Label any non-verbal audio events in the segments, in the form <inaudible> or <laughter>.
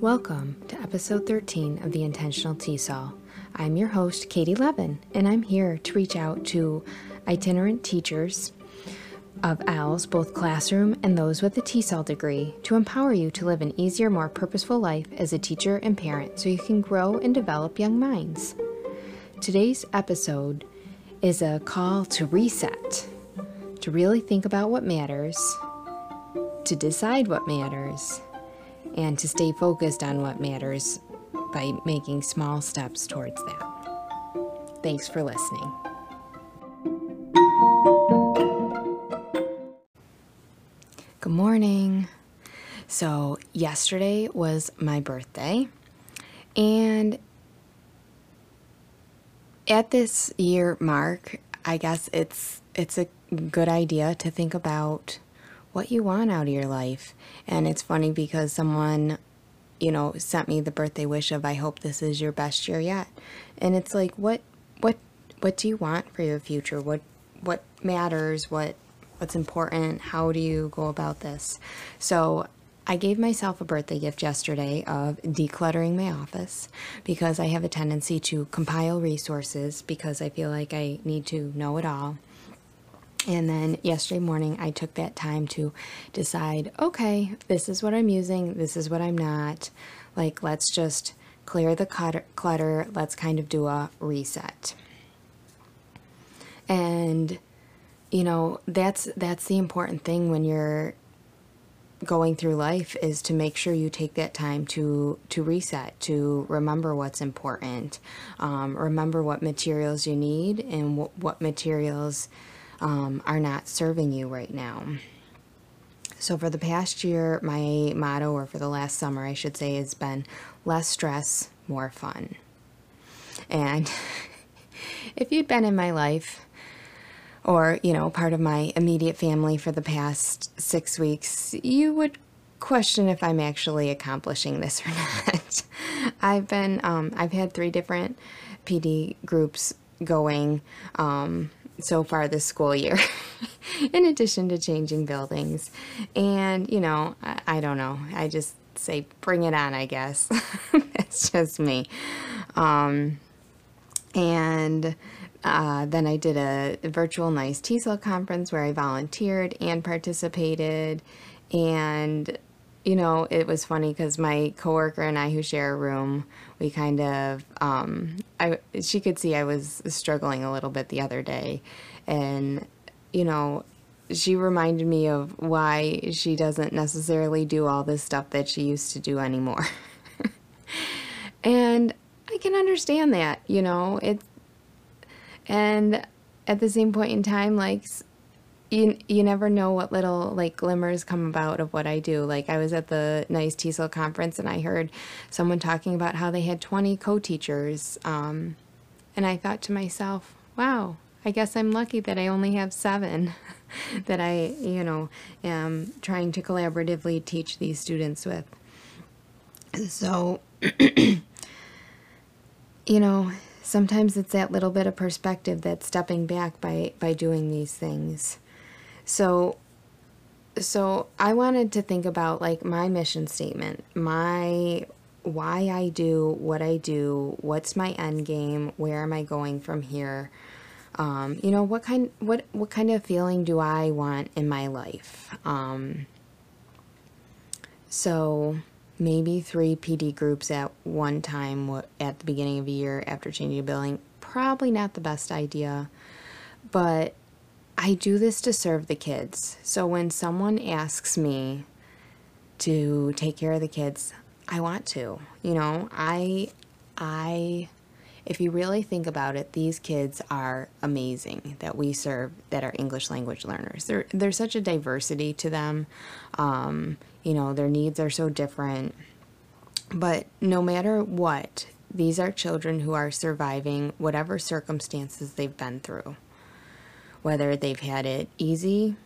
Welcome to episode 13 of the Intentional TESOL. I'm your host, Katie Leven, and I'm here to reach out to itinerant teachers of OWLS, both classroom and those with a TESOL degree, to empower you to live an easier, more purposeful life as a teacher and parent so you can grow and develop young minds. Today's episode is a call to reset, to really think about what matters, to decide what matters, and to stay focused on what matters by making small steps towards that. Thanks for listening. Good morning. So, yesterday was my birthday, and at this year mark, I guess it's it's a good idea to think about what you want out of your life. And it's funny because someone, you know, sent me the birthday wish of I hope this is your best year yet. And it's like what what what do you want for your future? What what matters? What what's important? How do you go about this? So I gave myself a birthday gift yesterday of decluttering my office because I have a tendency to compile resources because I feel like I need to know it all. And then yesterday morning, I took that time to decide okay, this is what I'm using, this is what I'm not. Like, let's just clear the clutter, let's kind of do a reset. And you know, that's that's the important thing when you're going through life is to make sure you take that time to to reset to remember what's important um, remember what materials you need and what, what materials um, are not serving you right now. So, for the past year, my motto, or for the last summer, I should say, has been less stress, more fun. And <laughs> if you'd been in my life, or, you know, part of my immediate family for the past six weeks, you would question if I'm actually accomplishing this or <laughs> not. I've been, um, I've had three different PD groups going. Um, so far this school year, <laughs> in addition to changing buildings. And, you know, I, I, don't know. I just say, bring it on, I guess. <laughs> That's just me. Um, and uh, then I did a virtual NYS TESOL conference where I volunteered and participated. And, you know, it was funny because my coworker and I, who share a room, we kind of um, I she could see I was struggling a little bit the other day, and you know she reminded me of why she doesn't necessarily do all this stuff that she used to do anymore. <laughs> and I can understand that, you know, it and at the same point in time like you you never know what little like glimmers come about of what I do. Like I was at the NYS TESOL conference and I heard someone talking about how they had 20 co-teachers, um, and I thought to myself, wow, I guess I'm lucky that I only have seven <laughs> that I you know am trying to collaboratively teach these students with. So <clears throat> you know sometimes it's that little bit of perspective that's stepping back by by doing these things so so I wanted to think about like my mission statement, my why I do what I do, what's my end game, where am I going from here? Um, you know, what kind what what kind of feeling do I want in my life? Um, so maybe three PD groups at one time at the beginning of a year after changing a building. Probably not the best idea, but I do this to serve the kids. So when someone asks me to take care of the kids, I want to. You know, I I if you really think about it, these kids are amazing that we serve that are English language learners. There there's such a diversity to them. Um, you know, their needs are so different. But no matter what, these are children who are surviving whatever circumstances they've been through whether they've had it easy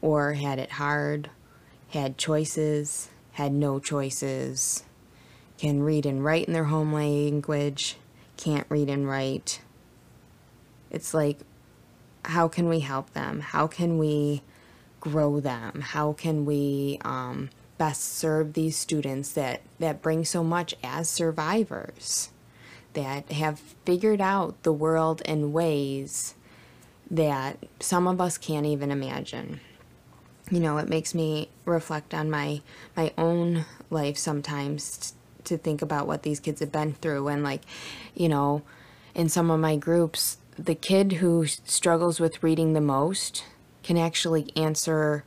or had it hard, had choices, had no choices, can read and write in their home language, can't read and write. It's like, how can we help them? How can we grow them? How can we um, best serve these students that, that bring so much as survivors, that have figured out the world in ways that some of us can't even imagine. You know, it makes me reflect on my my own life sometimes to think about what these kids have been through and like, you know, in some of my groups, the kid who struggles with reading the most can actually answer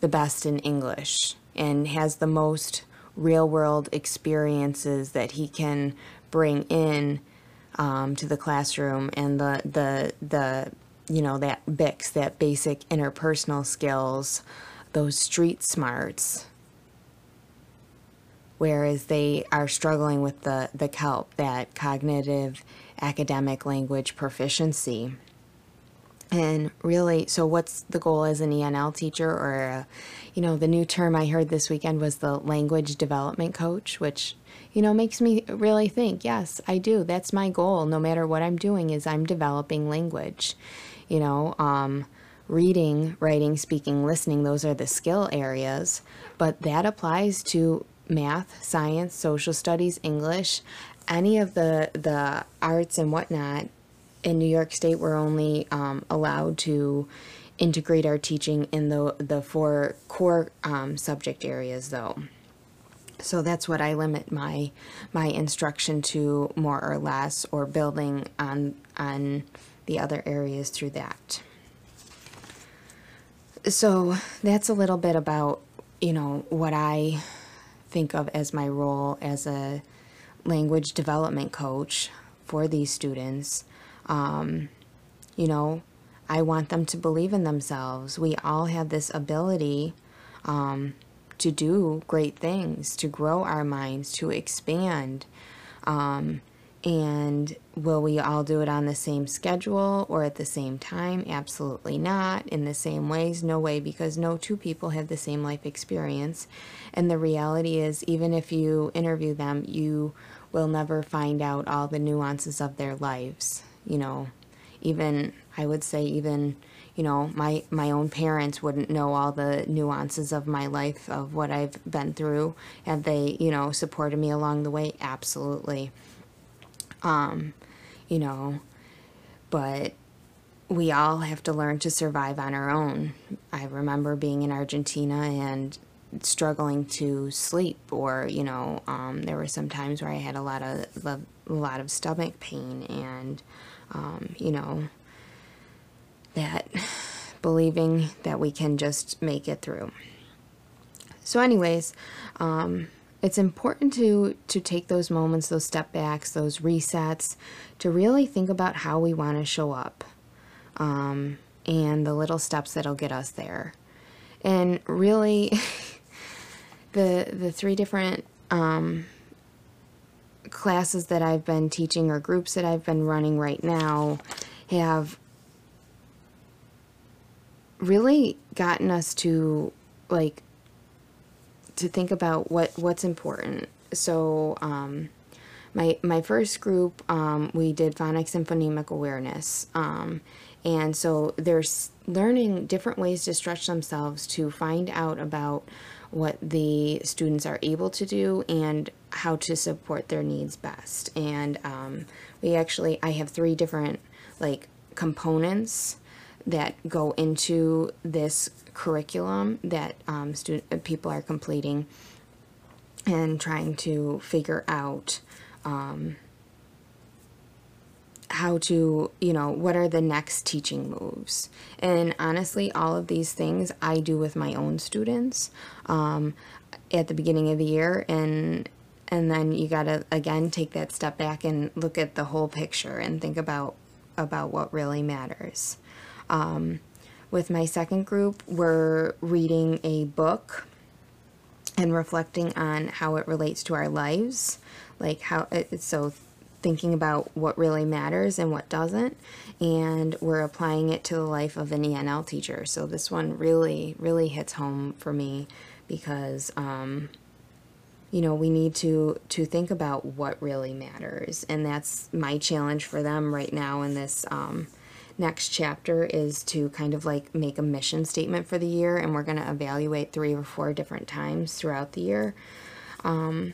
the best in English and has the most real world experiences that he can bring in um, to the classroom and the the the you know that BICS that basic interpersonal skills those street smarts whereas they are struggling with the the CALP that cognitive academic language proficiency and really, so what's the goal as an ENL teacher or, a, you know, the new term I heard this weekend was the language development coach, which, you know, makes me really think, yes, I do. That's my goal. No matter what I'm doing is I'm developing language, you know, um, reading, writing, speaking, listening, those are the skill areas, but that applies to math, science, social studies, English, any of the, the arts and whatnot in New York State, we're only um, allowed to integrate our teaching in the the four core um, subject areas, though. So that's what I limit my my instruction to, more or less, or building on on the other areas through that. So that's a little bit about you know what I think of as my role as a language development coach for these students. Um, you know, I want them to believe in themselves. We all have this ability um, to do great things, to grow our minds, to expand. Um, and will we all do it on the same schedule or at the same time? Absolutely not. In the same ways? No way, because no two people have the same life experience. And the reality is, even if you interview them, you will never find out all the nuances of their lives you know, even I would say even you know my my own parents wouldn't know all the nuances of my life of what I've been through and they you know supported me along the way absolutely um you know but we all have to learn to survive on our own I remember being in Argentina and struggling to sleep or you know um, there were some times where I had a lot of a lot of stomach pain and um, you know, that believing that we can just make it through. So, anyways, um, it's important to to take those moments, those step backs, those resets, to really think about how we want to show up, um, and the little steps that'll get us there. And really, <laughs> the the three different um, classes that I've been teaching or groups that I've been running right now have really gotten us to like to think about what what's important. So um, my my first group um, we did phonics and phonemic awareness, um, and so they're learning different ways to stretch themselves to find out about what the students are able to do and how to support their needs best. And um, we actually, I have three different like components that go into this curriculum that um, student uh, people are completing and trying to figure out um, how to, you know, what are the next teaching moves. And honestly, all of these things I do with my own students um, at the beginning of the year. And and then you got to again take that step back and look at the whole picture and think about about what really matters um, with my second group we're reading a book and reflecting on how it relates to our lives like how it, so thinking about what really matters and what doesn't and we're applying it to the life of an enl teacher. So this one really really hits home for me because um, you know we need to to think about what really matters and that's my challenge for them right now in this um, next chapter is to kind of like make a mission statement for the year, and we're going to evaluate three or four different times throughout the year. Um,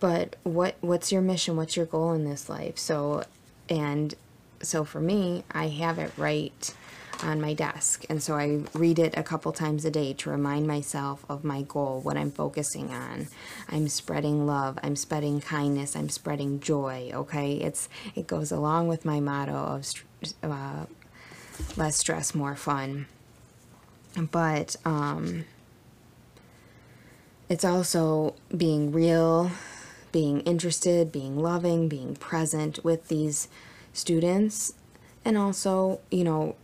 but what what's your mission? What's your goal in this life? So, and so for me, I have it right on my desk. And so I read it a couple times a day to remind myself of my goal, what I'm focusing on. I'm spreading love, I'm spreading kindness, I'm spreading joy, okay? It's it goes along with my motto of uh, less stress, more fun. But um it's also being real, being interested, being loving, being present with these students and also, you know,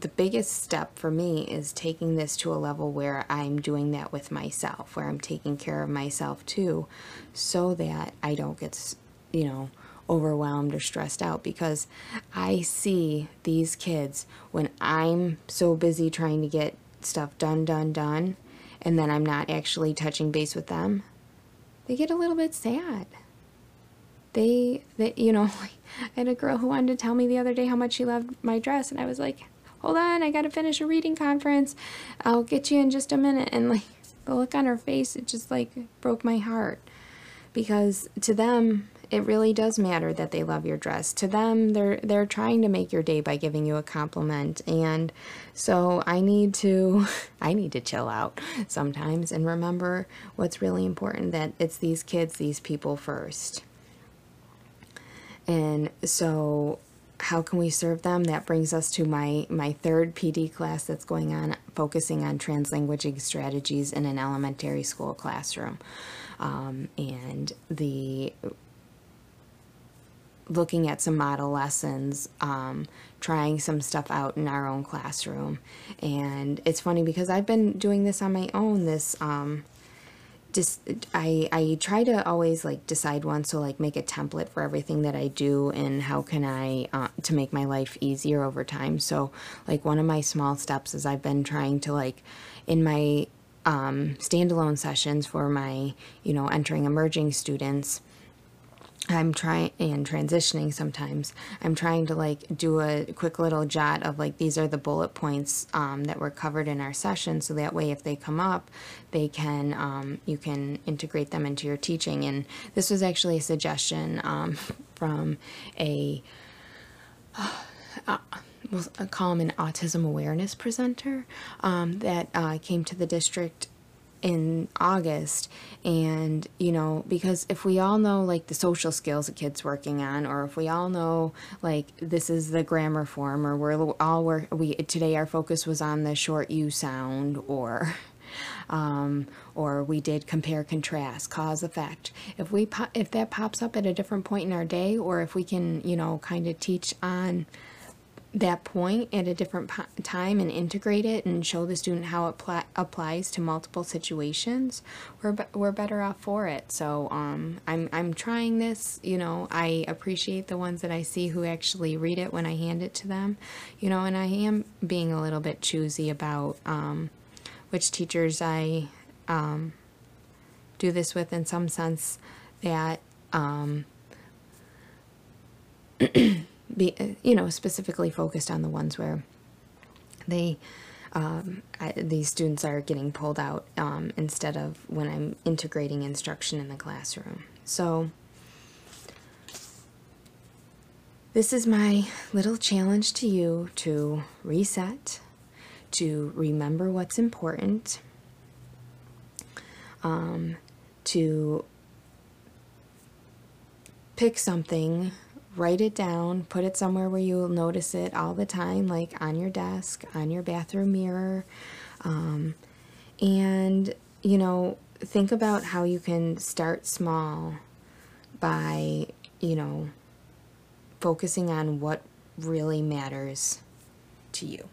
the biggest step for me is taking this to a level where I'm doing that with myself, where I'm taking care of myself too, so that I don't get, you know, overwhelmed or stressed out because I see these kids when I'm so busy trying to get stuff done, done, done, and then I'm not actually touching base with them, they get a little bit sad. They, they you know, <laughs> I had a girl who wanted to tell me the other day how much she loved my dress, and I was like, hold on, I got to finish a reading conference. I'll get you in just a minute. And like the look on her face, it just like broke my heart because to them, it really does matter that they love your dress. To them, they're they're trying to make your day by giving you a compliment. And so I need to <laughs> I need to chill out sometimes and remember what's really important that it's these kids, these people first. And so how can we serve them? That brings us to my, my third PD class that's going on, focusing on translanguaging strategies in an elementary school classroom. Um, and the looking at some model lessons, um, trying some stuff out in our own classroom. And it's funny because I've been doing this on my own, this um, just I I try to always like decide one so like make a template for everything that I do and how can I uh, to make my life easier over time. So like one of my small steps is I've been trying to like in my um, standalone sessions for my you know entering emerging students I'm trying and transitioning sometimes. I'm trying to like do a quick little jot of like these are the bullet points um, that were covered in our session, so that way if they come up, they can um, you can integrate them into your teaching. And this was actually a suggestion um, from a. Uh, uh, we'll call him an autism awareness presenter um, that uh, came to the district in August. And you know because if we all know like the social skills a kid's working on or if we all know like this is the grammar form or we're all work we today our focus was on the short u sound or <laughs> um, or we did compare contrast cause effect. If we if that pops up at a different point in our day or if we can you know kind of teach on that point at a different time and integrate it and show the student how it pl- applies to multiple situations, we're, be- we're better off for it. So um, I'm, I'm trying this, you know, I appreciate the ones that I see who actually read it when I hand it to them, you know, and I am being a little bit choosy about um, which teachers I um, do this with in some sense that um, <clears throat> be you know specifically focused on the ones where they um, I, these students are getting pulled out um, instead of when I'm integrating instruction in the classroom. So this is my little challenge to you to reset, to remember what's important, um, to pick something write it down, put it somewhere where you'll notice it all the time, like on your desk, on your bathroom mirror. Um, and, you know, think about how you can start small by, you know, focusing on what really matters to you.